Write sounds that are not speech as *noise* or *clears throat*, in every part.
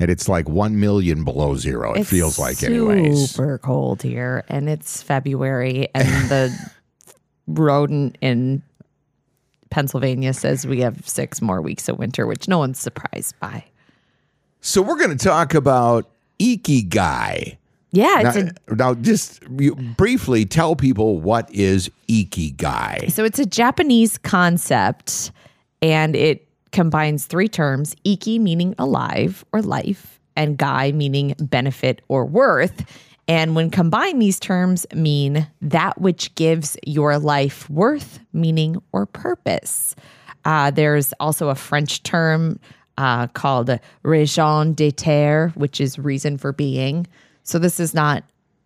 And it's like 1 million below zero. It It's feels like, anyways. Super cold here, and it's February, and the *laughs* rodent in Pennsylvania says we have six more weeks of winter, which no one's surprised by. So we're going to talk about Ikigai. Yeah, Now, a now, just you briefly tell people what is Ikigai. So it's a Japanese concept and it combines three terms iki meaning alive or life, and gai meaning benefit or worth. And when combined, these terms mean that which gives your life worth, meaning, or purpose. Uh, there's also a French term uh, called raison d'etre, which is reason for being. So this is not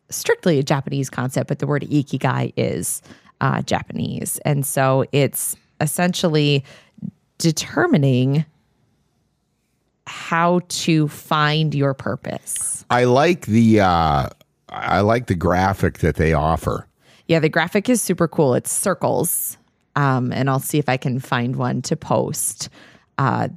strictly a Japanese concept, but the word ikigai is uh, Japanese. And so it's essentially determining how to find your purpose. I like the uh, I like the graphic that they offer. Yeah, the graphic is super cool. It's circles. Um, and I'll see if I can find one to post uh,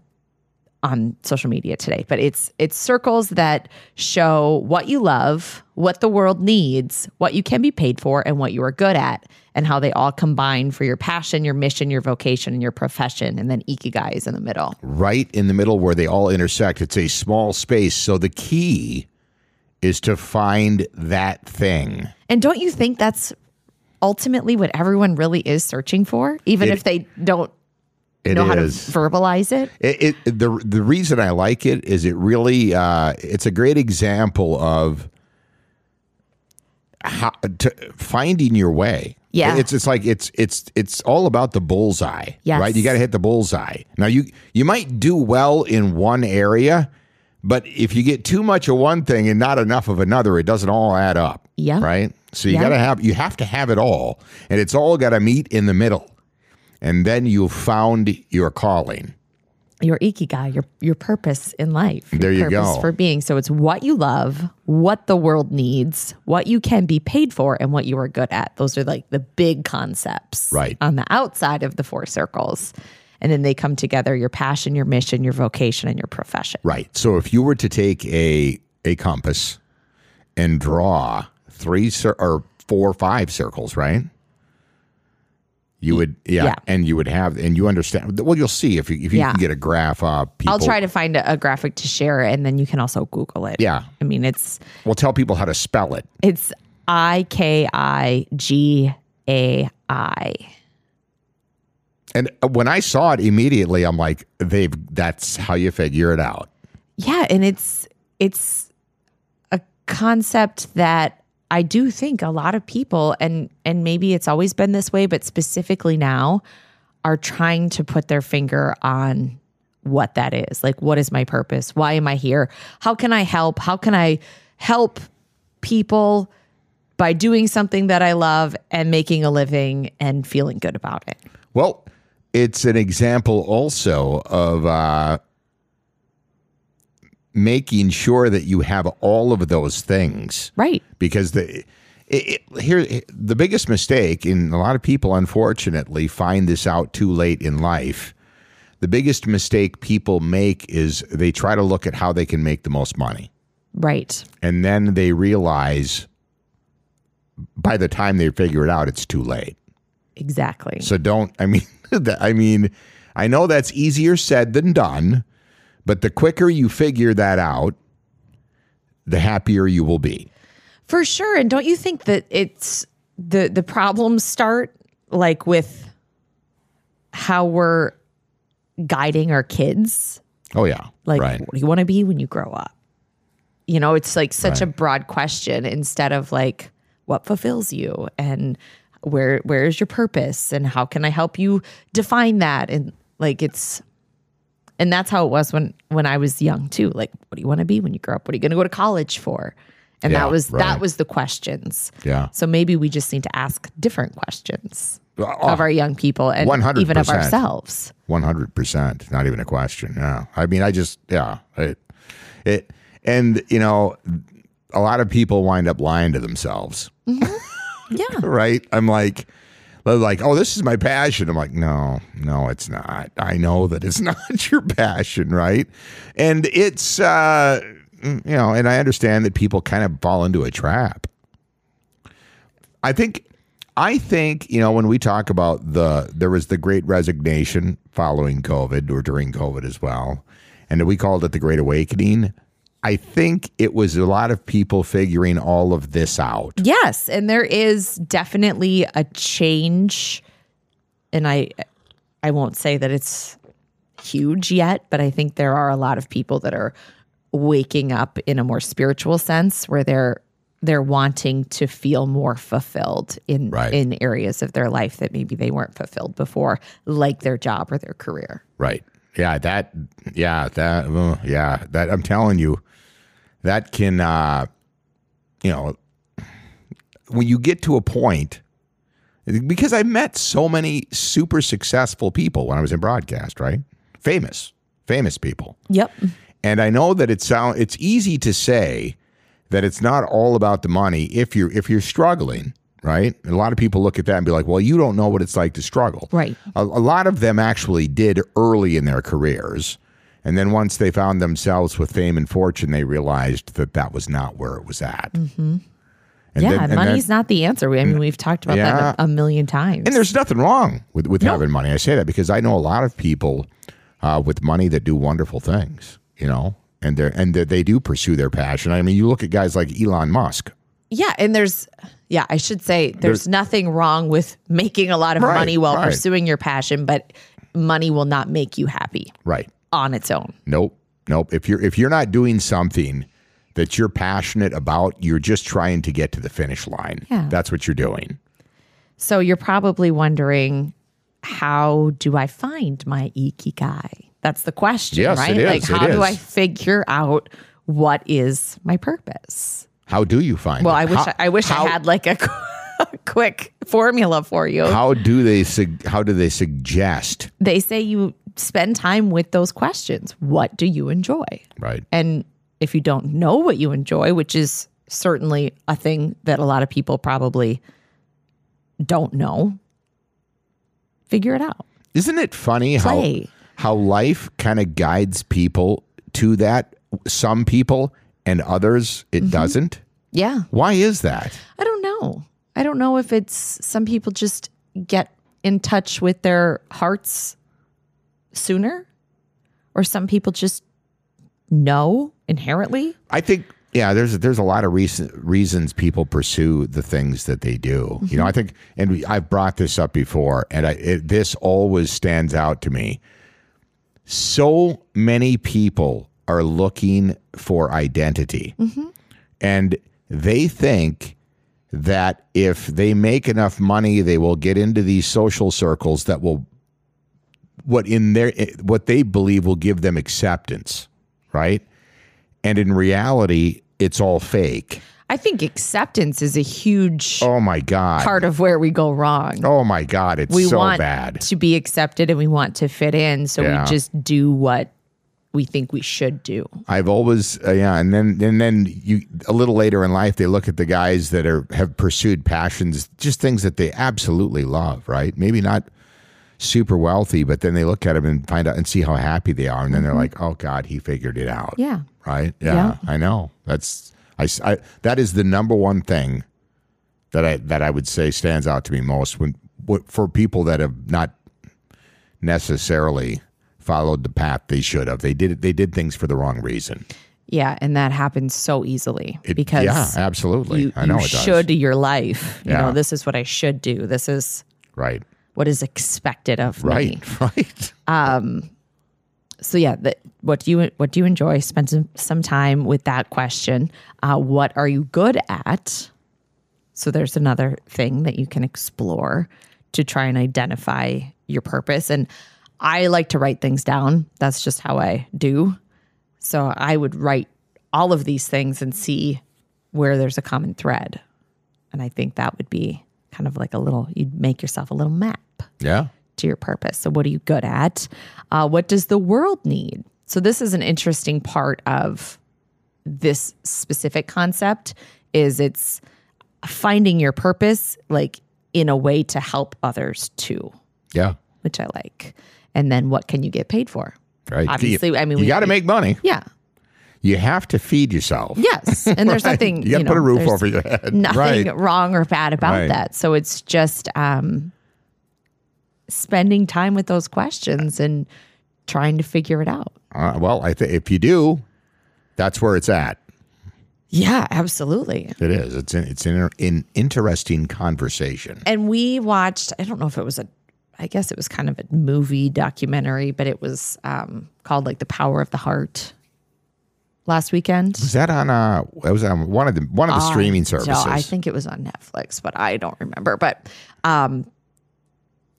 on social media today. But it's it's circles that show what you love, what the world needs, what you can be paid for, and what you are good at, and how they all combine for your passion, your mission, your vocation, and your profession. And then ikigai is in the middle. Right in the middle where they all intersect. It's a small space. So the key is to find that thing. And don't you think that's ultimately what everyone really is searching for, even It- if they don't It know how to verbalize it? It, it the the reason I like it is it really uh, it's a great example of how to, finding your way. Yeah. it's it's like it's it's it's all about the bullseye. Yes. right. You got to hit the bullseye. Now you you might do well in one area, but if you get too much of one thing and not enough of another, it doesn't all add up. Yeah. right. So you Yeah. got to have you have to have it all, and it's all got to meet in the middle, and then you found your calling. your ikigai, your your purpose in life. There you purpose go. For being. So it's what you love, what the world needs, what you can be paid for, and what you are good at. Those are like the big concepts. Right. On the outside of the four circles. And then they come together your passion, your mission, your vocation, and your profession. Right. So if you were to take a a compass and draw three cir- or four or five circles, right? You would, yeah, Yeah. and you would have, and you understand. Well, you'll see if you if you Yeah. can get a graph up. People, I'll try to find a, a graphic to share, and then you can also Google it. Yeah. I mean, it's We'll tell people how to spell it. it's I K I G A I. And uh, when I saw it immediately, I'm like, they've. That's how you figure it out. Yeah, and it's it's a concept that I do think a lot of people and and maybe it's always been this way, but specifically now are trying to put their finger on what that is. Like what is my purpose? Why am I here? How can I help? How can I help people by doing something that I love and making a living and feeling good about it? Well, it's an example also of uh, making sure that you have all of those things. Right. because the it, it, here the biggest mistake and a lot of people unfortunately find this out too late in life the biggest mistake people make is they try to look at how they can make the most money Right. and then they realize by the time they figure it out it's too late Exactly. so don't i mean *laughs* that- i mean i know that's easier said than done but the quicker you figure that out the happier you will be. For sure. And don't you think that it's the the problems start like with how we're guiding our kids? Oh yeah, Like right. what do you want to be when you grow up? You know, it's like such a broad question instead of like what fulfills you and where where is your purpose and how can I help you define that? And like it's and that's how it was when when I was young too. Like, what do you want to be when you grow up? What are you going to go to college for? And Yeah, that was right. that was the questions. Yeah. So maybe we just need to ask different questions Oh, of our young people and even of ourselves. One hundred percent, not even a question. Yeah, I mean, I just yeah, it, it, and you know, a lot of people wind up lying to themselves, mm-hmm. Yeah. *laughs* right? I'm like, they're like, oh, this is my passion. I'm like, no, no, it's not. I know that it's *laughs* not your passion, right? And it's, uh, you know, and I understand that people kind of fall into a trap. I think I think, you know, when we talk about the there was the great resignation following COVID or during COVID as well, and we called it the Great Awakening. I think it was a lot of people figuring all of this out. Yes, and there is definitely a change and I I won't say that it's huge yet, but I think there are a lot of people that are waking up in a more spiritual sense where they're they're wanting to feel more fulfilled in Right. in areas of their life that maybe they weren't fulfilled before, like their job or their career. Right. Yeah, that yeah, that uh, yeah, that I'm telling you that can uh you know when you get to a point because I met so many super successful people when I was in broadcast, right? Famous, famous people. Yep. And I know that it sound it's easy to say that it's not all about the money if you're if you're struggling, right? And a lot of people look at that and be like, "Well, you don't know what it's like to struggle." Right. A, a lot of them actually did early in their careers, and then once they found themselves with fame and fortune, they realized that that was not where it was at. Mm-hmm. And yeah, then- money's then- not the answer. I mean, we've talked about Yeah. that a, a million times. and there's nothing wrong with, with having money. I say that because I know a lot of people uh, with money that do wonderful things, you know, and they are and they're, they do pursue their passion. I mean, you look at guys like Elon Musk. Yeah, and there's yeah, I should say there's, There's- nothing wrong with making a lot of Right, money while right. pursuing your passion, but money will not make you happy Right. on its own. Nope. Nope. If you're if you're not doing something that you're passionate about, you're just trying to get to the finish line. Yeah. That's what you're doing. So you're probably wondering how do I find my ikigai? That's the question, Yes, right? it like how do I figure out what is my purpose? How do you find Well, it? I wish how, I, I wish how, I had like a, *laughs* quick formula for you. How do they how do they suggest? they say you spend time with those questions. What do you enjoy? Right. And if you don't know what you enjoy, which is certainly a thing that a lot of people probably don't know, figure it out. Isn't it funny Play. how how life kind of guides people to that? Some people and others it Mm-hmm. doesn't. Yeah. Why is that? I don't know. I don't know if it's some people just get in touch with their hearts sooner or some people just know inherently. I think yeah, there's there's a lot of reason, reasons people pursue the things that they do. You know, I think, and we, I've brought this up before, and I, it, this always stands out to me. So many people are looking for identity, mm-hmm. and they think that if they make enough money, they will get into these social circles that will what in their what they believe will give them acceptance, right? And in reality, it's all fake. I think acceptance is a huge Oh my god. part of where we go wrong. Oh my god, it's we so want bad. to be accepted and we want to fit in, so Yeah. we just do what we think we should do. I've always uh, yeah, and then and then you a little later in life they look at the guys that are have pursued passions, just things that they absolutely love, right? Maybe not super wealthy, but then they look at them and find out and see how happy they are, and then they're like, "Oh God, he figured it out." Mm-hmm. Yeah. right. Yeah, Yeah. I know. That's I, I. That is the number one thing that I that I would say stands out to me most when for people that have not necessarily followed the path they should have. They did they did things for the wrong reason. Yeah, and that happens so easily It- because yeah, absolutely. you, I know you it does. should your life. You Yeah. know, this is what I should do. This is Right. what is expected of me. Right. *laughs* Right. So yeah, the, what do you what do you enjoy? Spend some, some time with that question. Uh, what are you good at? So there's another thing that you can explore to try and identify your purpose. And I like to write things down. That's just how I do. So I would write all of these things and see where there's a common thread. And I think that would be kind of like a little, you'd make yourself a little map Yeah. to your purpose. So, what are you good at? Uh, what does the world need? So, this is an interesting part of this specific concept. Is it's finding your purpose, like in a way to help others too, Yeah. which I like. And then, what can you get paid for? Right. Obviously, you, I mean, you got to make money. Yeah. You have to feed yourself. Yes. And there's *laughs* nothing. You got to know, put a roof over your head. Nothing Right. wrong or bad about Right. that. So it's just um, spending time with those questions and trying to figure it out. Uh, well, I think if you do, that's where it's at. Yeah, absolutely. It is. It's an, it's an, an interesting conversation. And we watched, I don't know if it was a, I guess it was kind of a movie documentary, but it was um, called like The Power of the Heart last weekend. Was that on? Uh, it was on one of the one of the streaming So services. I think it was on Netflix, but I don't remember. But um,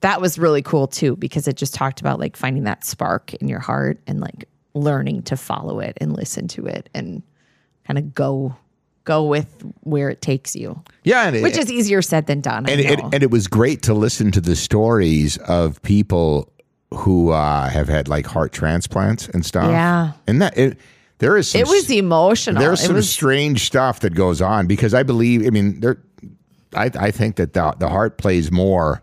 that was really cool too because it just talked about like finding that spark in your heart and like learning to follow it and listen to it and kind of go go with where it takes you, yeah, and which is easier said than done. And it, and it was great to listen to the stories of people who uh, have had like heart transplants and stuff. Yeah. and that it there is some it was emotional. there's some was strange stuff that goes on because I believe. I mean, there. I I think that the the heart plays more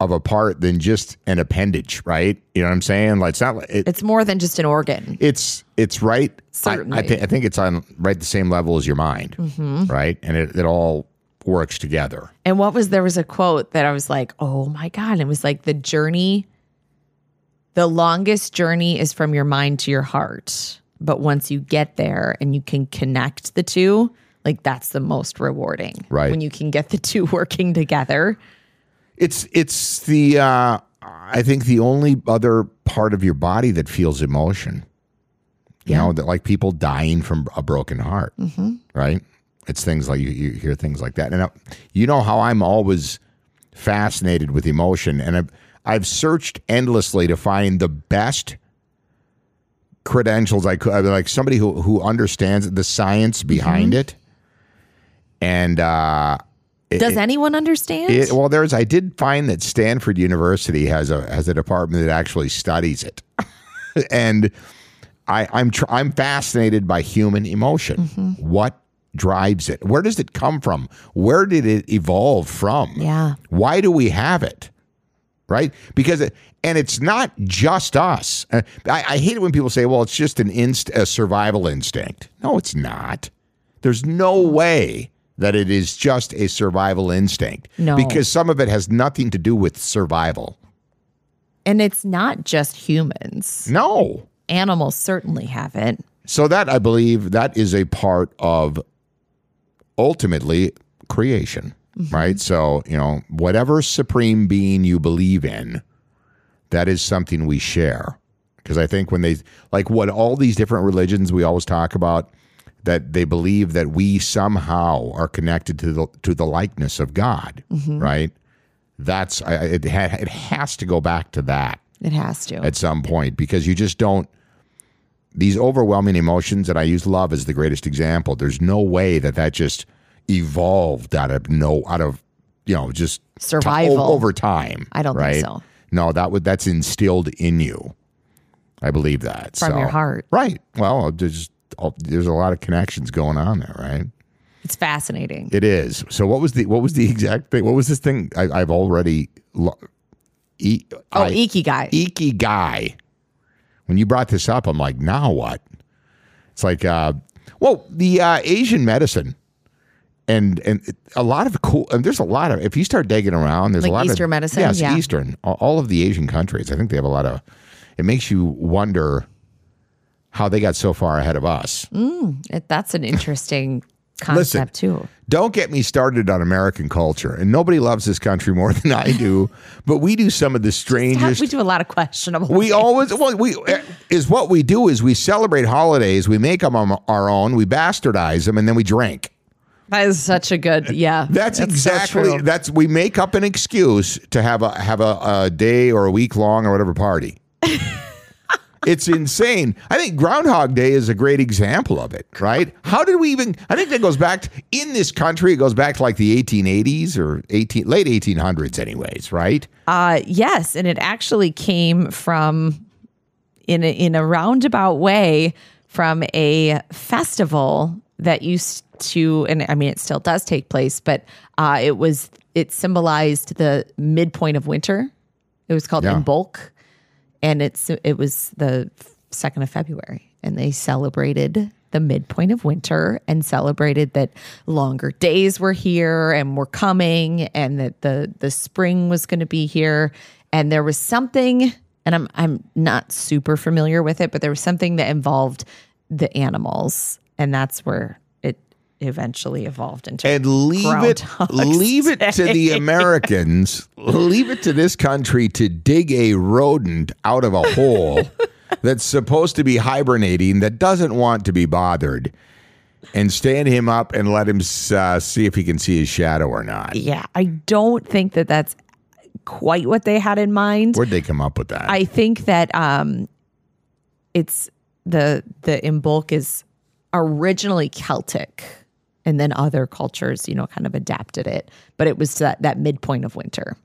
of a part than just an appendage, right? You know what I'm saying? Like it's not. It, it's more than just an organ. it's it's right. I, I, Certainly. I think it's on right the same level as your mind, Mm-hmm. right? And it, it all works together. And what was there was a quote that I was like, "Oh my god!" It was like the journey. The longest journey is from your mind to your heart, but once you get there and you can connect the two, like that's the most rewarding. Right. when you can get the two *laughs* working together. It's it's the uh, I think the only other part of your body that feels emotion. You know that like people dying from a broken heart, right? It's things like you, you hear things like that, and uh, you know how I'm always fascinated with emotion, and I've I've searched endlessly to find the best credentials I could, like somebody who who understands the science behind it, and uh, Does anyone understand? it, well, there's. I did find that Stanford University has a has a department that actually studies it, *laughs* and I, I'm tr- I'm fascinated by human emotion. What drives it? Where does it come from? Where did it evolve from? Yeah. Why do we have it? Right? Because it, and it's not just us. Uh, I, I hate it when people say, "Well, it's just an inst a survival instinct." No, it's not. There's no way that it is just a survival instinct. No. Because some of it has nothing to do with survival. and it's not just humans. No. Animals certainly have it. So that I believe that is a part of ultimately creation, mm-hmm. right? So, you know, whatever supreme being you believe in, that is something we share. Because I think when they like what all these different religions we always talk about that they believe that we somehow are connected to the to the likeness of God, mm-hmm. right? That's it. Ha, it has to go back to that It has to. at some point because you just don't these overwhelming emotions and i use love as the greatest example there's no way that that just evolved out of no out of you know just Survival. o- over time I don't think so. no that would that's instilled in you i believe that From So- your heart. right well there's there's a lot of connections going on there right It's fascinating. it is so what was the what was the exact thing what was this thing I, i've already lo- e, oh, I- ikigai. ikigai. When you brought this up, I'm like, now what? It's like, uh, well, the uh, Asian medicine, and and a lot of cool. And there's a lot of if you start digging around, there's Like a lot Eastern of medicine? Yes, Yeah. Eastern. All- All of the Asian countries, I think they have a lot of. It makes you wonder how they got so far ahead of us. Mm, it- That's an interesting *laughs* concept too. Don't get me started on American culture, and nobody loves this country more *laughs* than I do. but we do some of the strangest. We do a lot of questionable. We things. always well, we eh, is what we do is we celebrate holidays, we make them our own, we bastardize them, and then we drink. That is such a good. Yeah, That's, so exactly true. that's we make up an excuse to have a have a, a day or a week long or whatever party. *laughs* it's insane. I think Groundhog Day is a great example of it, right? How did we even I think that goes back to, in this country it goes back to like the 1880s or 18 late 1800s anyways, right? Uh, yes, and it actually came from in a, in a roundabout way from a festival that used to, and I mean it still does take place, but uh, it was it symbolized the midpoint of winter. It was called Yeah. Imbolc, and it's it was the second of February, and they celebrated the midpoint of winter and celebrated that longer days were here and were coming, and that the the spring was going to be here, and there was something, and I'm I'm not super familiar with it, but there was something that involved the animals, and that's where eventually evolved into and leave it leave it to the *laughs* Americans leave it to this country to dig a rodent out of a hole *laughs* that's supposed to be hibernating that doesn't want to be bothered and stand him up and let him uh, see if he can see his shadow or not. Yeah, I don't think that that's quite what they had in mind. where'd they come up with that? I think that um, it's the the Imbolc is originally Celtic, and then other cultures, you know, kind of adapted it. But it was that that midpoint of winter.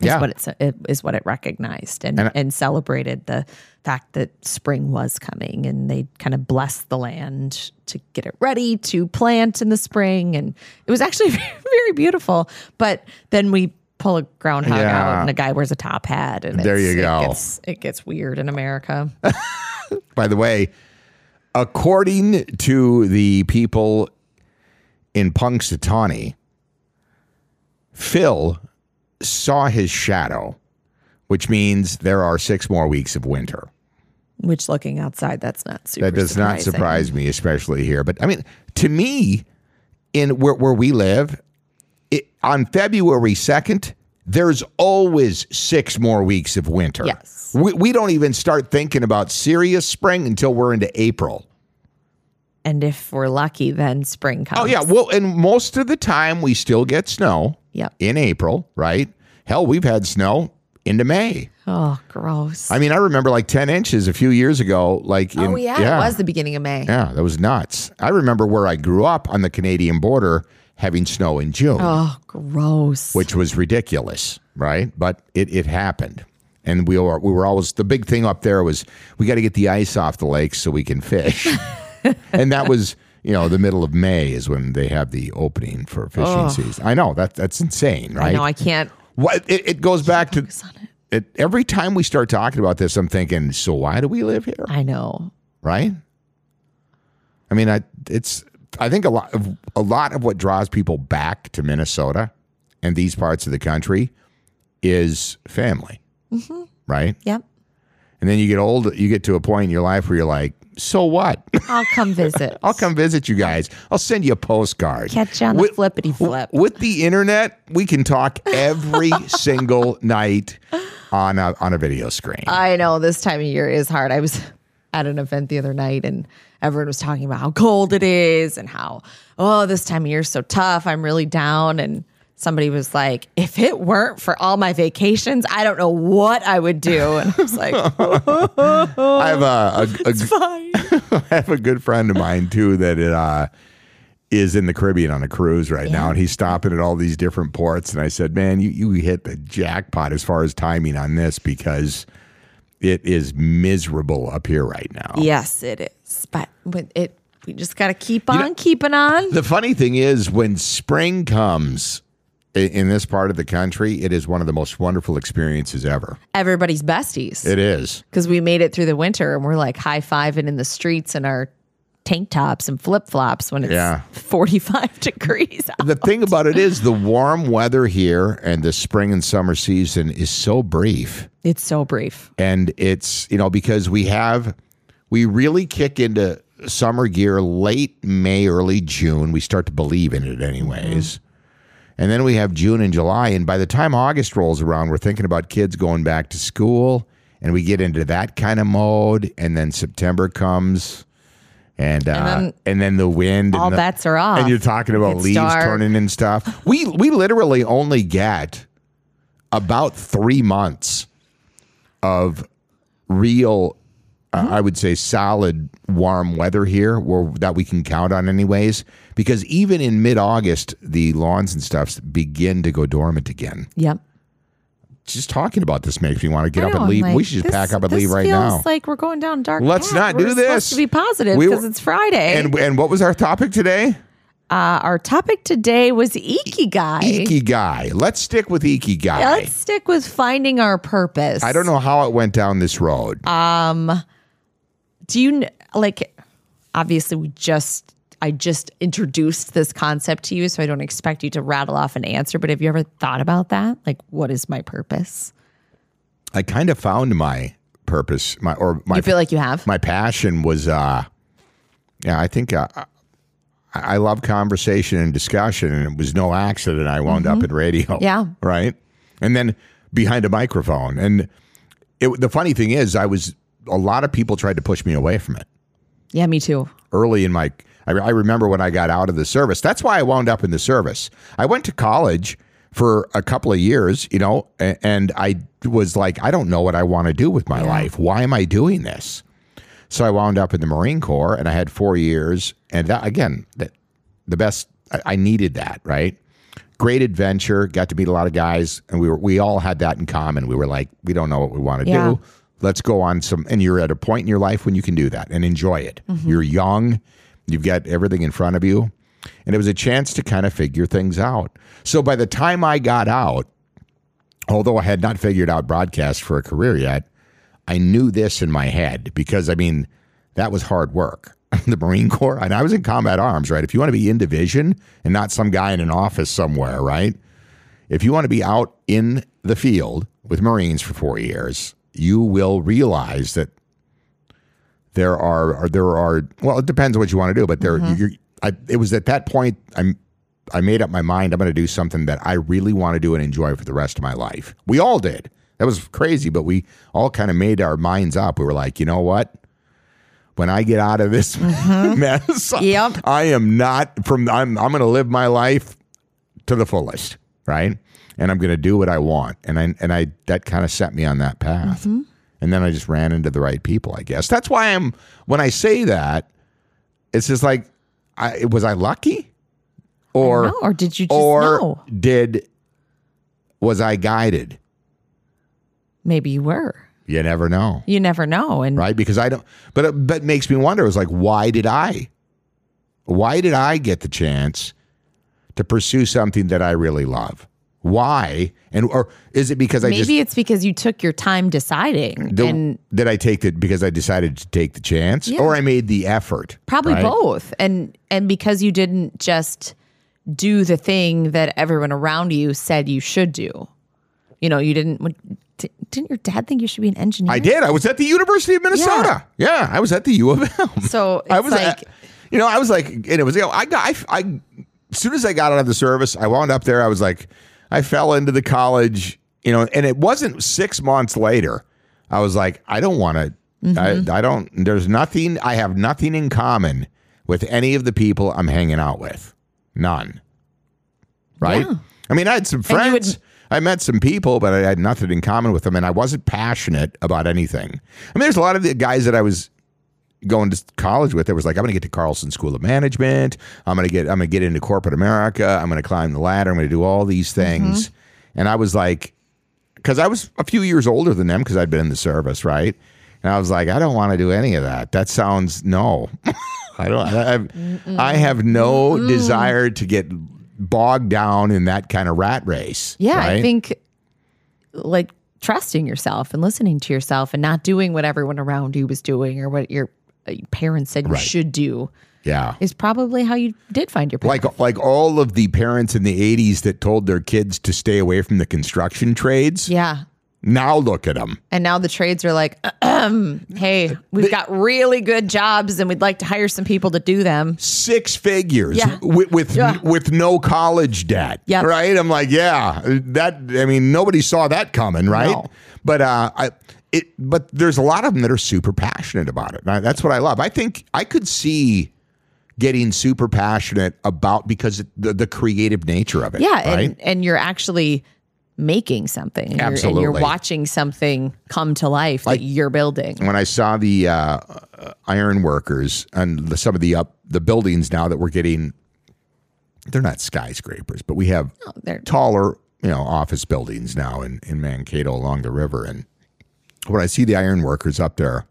Is Yeah. what it is what it recognized and, And and celebrated the fact that spring was coming, and they kind of blessed the land to get it ready to plant in the spring, and it was actually *laughs* very beautiful. But then we pull a groundhog Yeah. out, and a guy wears a top hat, and There you go. It gets, it gets weird in America. *laughs* by the way according to the people in punxsutawney phil saw his shadow which means there are six more weeks of winter Which, looking outside, that's not super. That does not surprise me, especially here. But I mean, to me, in where, where we live, it, on February 2nd, there's always six more weeks of winter. Yes. We, we don't even start thinking about serious spring until we're into April. And if we're lucky, then spring oh, comes. Oh, yeah. Well, and most of the time, we still get snow Yep. in April, right? Hell, we've had snow into May. Oh, gross. I mean, I remember like 10 inches a few years ago. Like, oh, in, oh, yeah, It was the beginning of May. Yeah, that was nuts. I remember where I grew up on the Canadian border having snow in June, Oh, gross. which was ridiculous, right? But it, it happened. And we were, we were always, the big thing up there was we got to get the ice off the lakes so we can fish. *laughs* *laughs* and that was, you know, the middle of May is when they have the opening for fishing season. I know, that that's insane, right? No, I can't. What it, it goes back to it. it, every time we start talking about this, I'm thinking, so why do we live here? I know. right? I mean, I it's I think a lot of a lot of what draws people back to Minnesota and these parts of the country is family, mm-hmm. right? Yep. And then you get old, you get to a point in your life where you're like, so what? I'll come visit. *laughs* I'll come visit you guys. I'll send you a postcard. Catch you on the With- flippity flip. With the internet, we can talk every *laughs* single night on a on a video screen. I know this time of year is hard. I was at an event the other night and everyone was talking about how cold it is and how, oh, this time of year is so tough. I'm really down. And somebody was like, if it weren't for all my vacations, I don't know what I would do. And I was like, *laughs* I have a, a, *laughs* a fine. *laughs* I have a good friend of mine too that uh, is in the Caribbean on a cruise right now, and he's stopping at all these different ports. And I said, "Man, you you hit the jackpot as far as timing on this because it is miserable up here right now." yes, it is. But, it, we just got to keep on keeping on. The funny thing is, when spring comes in this part of the country, it is one of the most wonderful experiences ever. Everybody's besties. It is. because we made it through the winter and we're like high fiving in the streets in our tank tops and flip flops when it's Yeah. 45 *laughs* degrees out. The thing about it is, the warm weather here and the spring and summer season is so brief. It's so brief. and it's you know because we have We really kick into summer gear late May, early June. We start to believe in it, anyways. Mm-hmm. And then we have June and July. And by the time August rolls around, we're thinking about kids going back to school. And we get into that kind of mode. And then September comes. And, uh, and, then, then the wind. All and the, bets are off. And you're talking about It's leaves dark. turning and stuff. We, we literally only get about three months of real uh, I would say solid warm weather here where, that we can count on anyways because even in mid-August the lawns and stuff begin to go dormant again. Yep. Just talking about this makes me want to get up and I'm leave. like, we should just this- pack up and this leave right feels now. like we're going down a dark. Let's path. not We're do supposed this. To be positive We- because it's Friday. and and what was our topic today? uh, our topic today was ikigai. Ikigai. Let's stick with Ikigai. Let's stick with finding our purpose. I don't know how it went down this road. Uh, Do you kn- like? Obviously, we just I just introduced this concept to you, so I don't expect you to rattle off an answer. But have you ever thought about that? Like, what is my purpose? I kind of found my purpose, my or my you feel like you have? my passion was uh yeah i think uh, I, love conversation and discussion and it was no accident i wound up in radio Mm-hmm. Yeah. right and then behind a microphone and it, the funny thing is i was a lot of people tried to push me away from it yeah, me too. early in my I, I remember when I got out of the service. That's why I wound up in the service. I went to college for a couple of years, you know, a- and I was like, I don't know what I want to do with my life. Why am I doing this? So I wound up in the Marine Corps, and I had four years. And that, again, that, the best. I, I needed that, right? Great adventure. Got to meet a lot of guys, and we were we all had that in common. We were like, we don't know what we want to Yeah. do let's go on some and you're at a point in your life when you can do that and enjoy it mm-hmm. you're young you've got everything in front of you. And it was a chance to kind of figure things out. So by the time i got out although i had not figured out broadcast for a career yet i knew this in my head because i mean that was hard work. *laughs* The marine corps and i was in combat arms right? If you want to be in division and not some guy in an office somewhere right? If you want to be out in the field with Marines for four years, you will realize that there are, are there are well, it depends what you want to do, but there mm-hmm. you're, I, it was at that point I'm I made up my mind I'm going to do something that I really want to do and enjoy for the rest of my life. We all did. That was crazy, but we all kind of made our minds up. We were like, you know what? When I get out of this mm-hmm. *laughs* mess, Yep. I am not from. I'm I'm going to live my life to the fullest, right? And I'm going to do what I want. And I and I that kind of set me on that path. Mm-hmm. And then I just ran into the right people, I guess. That's why I'm when I say that, it's just like I was I lucky? Or know. Or did you just or know? did was I guided? Maybe you were. You never know, You never know. And right? Because I don't but it, but it makes me wonder it's like why did I? Why did I get the chance to pursue something that I really love? Why? And or is it because I maybe just it's because you took your time deciding the- and did I take the because I decided to take the chance Yeah. or I made the effort? probably right? both. And and because you didn't just do the thing that everyone around you said you should do. You know, you didn't didn't your dad think you should be an engineer? I did. I was at the University of Minnesota. Yeah, I was at the U of M. So *laughs* I was, like at- you know, I was like, and it was, you know, I got, I, I, as soon as I got out of the service, I wound up there. I was like, I fell into the college, you know, and it wasn't six months later. I was like, I don't want to, Mm-hmm. I, I don't, there's nothing, I have nothing in common with any of the people I'm hanging out with. None. Right? Yeah. I mean, I had some would- friends. I met some people, but I had nothing in common with them, and I wasn't passionate about anything. I mean, there's a lot of the guys that I was going to college with. it was like, I'm going to get to Carlson School of Management. I'm going to get, I'm going to get into corporate America. I'm going to climb the ladder. I'm going to do all these things. And I was like, because I was a few years older than them because I'd been in the service, right? And I was like, I don't want to do any of that. That sounds no. *laughs* I don't. I have, I have no desire to get bogged down in that kind of rat race. Yeah, I think like trusting yourself and listening to yourself and not doing what everyone around you was doing or what your uh, parents said you should do Yeah. is probably how you did find your path. Like like all of the parents in the 80s that told their kids to stay away from the construction trades. yeah. Now look at them. And now the trades are like, *clears throat* hey, we've got really good jobs and we'd like to hire some people to do them. six figures Yeah. with with, Yeah. with no college debt. Yep. Right. I'm like, yeah, that. I mean, nobody saw that coming, right? No. But uh, I. It, but there's a lot of them that are super passionate about it. And I- that's what I love. I think I could see getting super passionate about because the, the creative nature of it. Yeah, right. and, and you're actually making something. And you're- and you're watching something come to life that you're building. when I saw the uh, uh, iron workers and the, some of the up the buildings now that we're getting, they're not skyscrapers, but we have they're- taller, you know, office buildings now in in Mankato along the river. And when I see the iron workers up there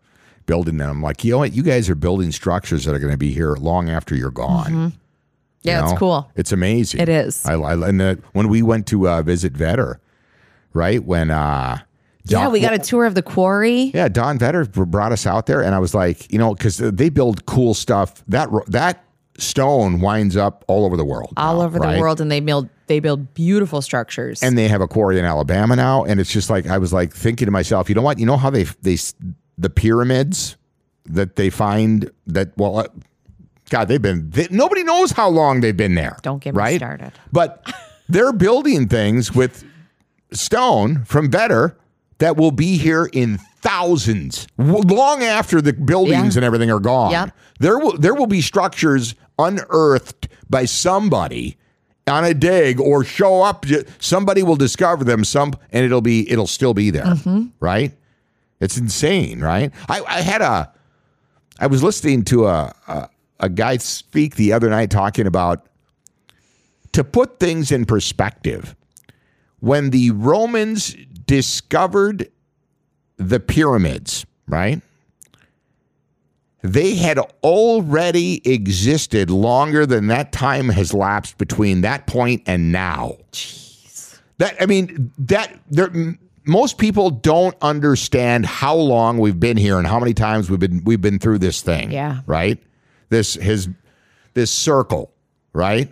building them, I'm like, you know what, you guys are building structures that are going to be here long after you're gone. you Yeah, know? it's cool. It's amazing. It is. I, I and uh, when we went to uh, visit Vetter, right when uh, Yeah, we got a tour of the quarry. yeah, Don Vetter brought us out there, and I was like, you know, because they build cool stuff. That that stone winds up all over the world, all now, over right? the world, and they build they build beautiful structures. And they have a quarry in Alabama now, and it's just like I was like thinking to myself, you know what? You know how they they the pyramids that they find that well. Uh, God, they've been. They, nobody knows how long they've been there. Don't get me started. But *laughs* they're building things with stone from Vetter that will be here in thousands, long after the buildings Yeah. and everything are gone. Yep. There will there will be structures unearthed by somebody on a dig or show up. Somebody will discover them. Some and it'll be it'll still be there. Mm-hmm. Right? It's insane, right? I, I had a I was listening to a, a a guy speak the other night talking about to put things in perspective. When the Romans discovered the pyramids, right? They had already existed longer than that time has lapsed between that point and now. Jeez. That I mean that there most people don't understand how long we've been here and how many times we've been we've been through this thing. Yeah. Right? This his this circle, right?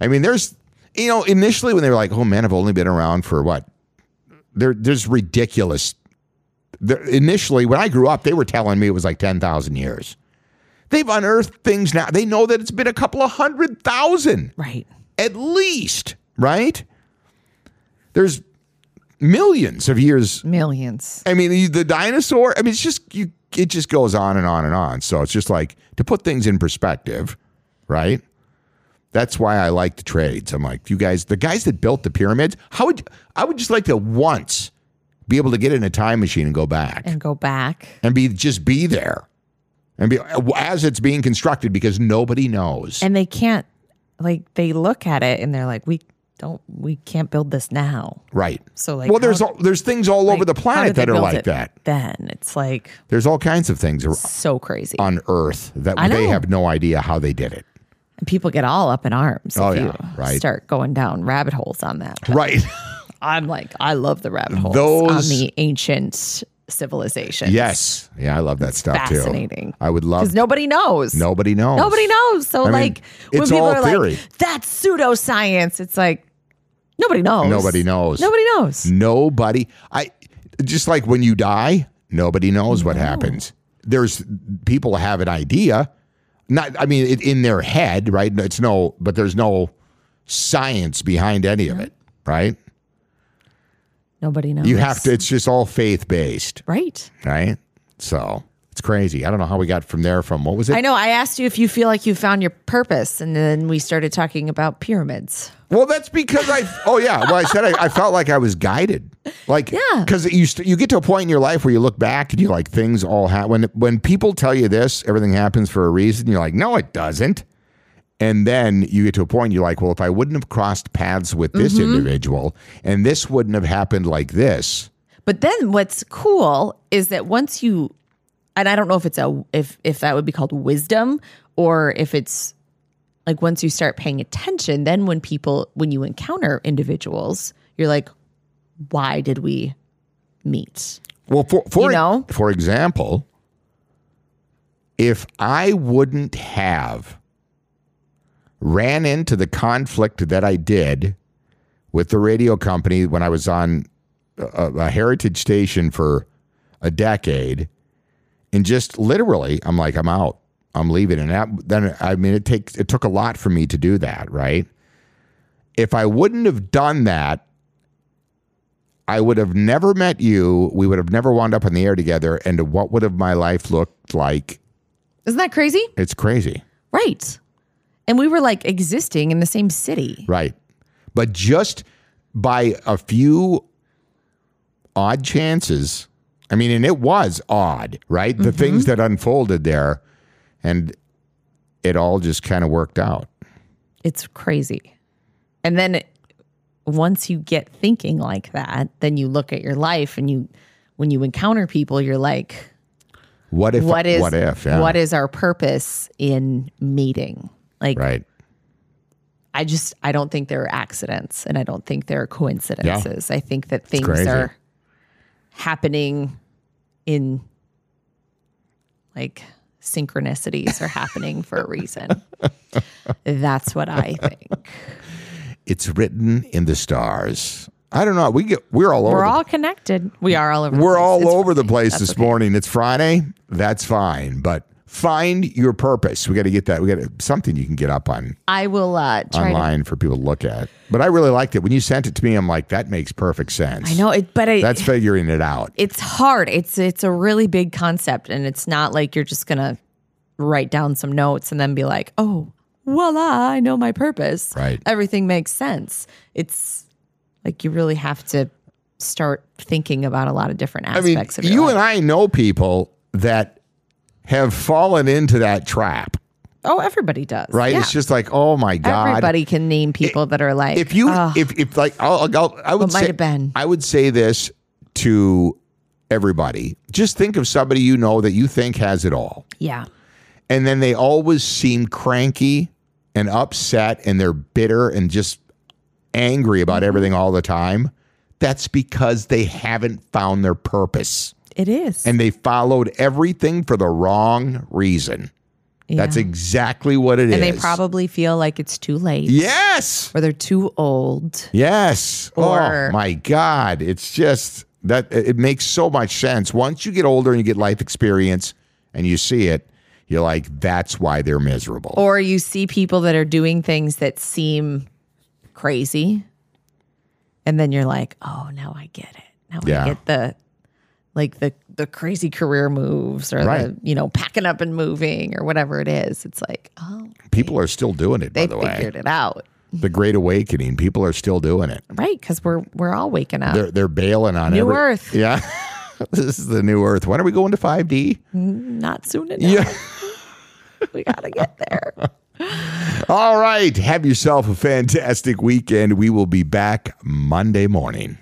I mean, there's you know, initially when they were like, "Oh man, I've only been around for what?" There, there's ridiculous. Initially, when I grew up, they were telling me it was like ten thousand years. They've unearthed things now. They know that it's been a couple of hundred thousand right. at least, right? There's millions of years. Millions. I mean, the- the dinosaur. I mean, it's just you. It just goes on and on and on. So it's just like to put things in perspective, right? That's why I like the trades. I'm like, you guys, the guys that built the pyramids. How would I would just like to once be able to get in a time machine and go back And go back. and be just be there and be as it's being constructed because nobody knows. And they can't like they look at it and they're like, we don't we can't build this now. right. So like well, there's how- all, there's things all over the planet that are like that. Then it's like There's all kinds of things so crazy. on Earth that they have no idea how they did it. and people get all up in arms Oh, if yeah, you right. start going down rabbit holes on that. Right. *laughs* I'm like, I love the rabbit holes Those- on the ancient civilization. yes. Yeah, I love that stuff fascinating. too. Fascinating. I would love Because nobody knows. nobody knows. Nobody knows. So I mean, like when people are theory. like, that's pseudoscience, it's like nobody knows. Nobody knows. Nobody knows. Nobody. I just like when you die, nobody knows what happens. There's people have an idea. Not, I mean, it, in their head, right? It's no, but there's no science behind any of it, right? Nobody knows. You have to. It's just all faith based, Right. right? So it's crazy. I don't know how we got from there. From what was it? I know. I asked you if you feel like you found your purpose, and then we started talking about pyramids. Well, that's because I. *laughs* Oh yeah. Well, I said I, I felt like I was guided. Like Yeah. Because you st- you get to a point in your life where you look back and you like things all happen. When when people tell you this, everything happens for a reason. You're like, no, it doesn't. And then you get to a point you're like, well, if I wouldn't have crossed paths with this Mm-hmm. individual, and this wouldn't have happened like this. But then what's cool is that once you and I don't know if it's a if if that would be called wisdom or if it's like once you start paying attention, then when people when you encounter individuals, you're like, why did we meet? Well, for for You know? for example, if I wouldn't have ran into the conflict that I did with the radio company when I was on a, a heritage station for a decade, and just literally, I'm like, I'm out. I'm leaving. And that, then, I mean, it takes, it took a lot for me to do that, right? If I wouldn't have done that, I would have never met you. We would have never wound up in the air together. And what would have my life looked like? Isn't that crazy? It's crazy. Right. And we were like existing in the same city. Right. But just by a few odd chances, I mean, and it was odd, right? The mm-hmm. things that unfolded there, and it all just kind of worked out. It's crazy. And then it, once you get thinking like that, then you look at your life and you, when you encounter people, you're like, What if? what is What if? Yeah. what is our purpose in meeting? Like Right. I just I don't think there are accidents and I don't think there are coincidences. I think that things are happening in like synchronicities are happening for a reason. *laughs* That's what I think. It's written in the stars. I don't know. We get. We're all over. We're the- all connected. We are all over. we're place. all over the place this okay. morning. It's Friday. That's fine, but find your purpose. We got to get that. We got something you can get up on I will uh, try to. online for people to look at. But I really liked it when you sent it to me. I'm like, that makes perfect sense. I know it, but I, That's figuring it out. it's hard. It's it's a really big concept, and it's not like you're just gonna write down some notes and then be like, oh, voila, I know my purpose. Right. Everything makes sense. It's like you really have to start thinking about a lot of different aspects I mean, aspects of your you life. and I know people that have fallen into that trap, oh, everybody does. right? Yeah. It's just like, oh my god. everybody can name people that are like, if you "Oh, if if like I'll, I'll, I would say been? I would say this to everybody. Just think of somebody you know that you think has it all. yeah, And then they always seem cranky and upset and they're bitter and just angry about Mm-hmm. everything all the time. That's because they haven't found their purpose it is. and they followed everything for the wrong reason. That's exactly what it is. and they probably feel like it's too late Yes. or they're too old. Yes. Oh or- oh my God. It's just that it makes so much sense. Once you get older and you get life experience and you see it, you're like, that's why they're miserable. Or you see people that are doing things that seem crazy. And then you're like, oh, now I get it. Now Yeah. I get the like the the crazy career moves or Right. the, you know, packing up and moving or whatever it is. It's like, oh, People are still doing it, they by the way. figured it out. The Great Awakening, people are still doing it. Right. Cause we're we're all waking up. They're they're bailing on New every- Earth. Yeah. *laughs* this is the new Earth. When are we going to 5D? Not soon enough. Yeah. *laughs* We gotta get there. *laughs* All right. Have yourself a fantastic weekend. We will be back Monday morning.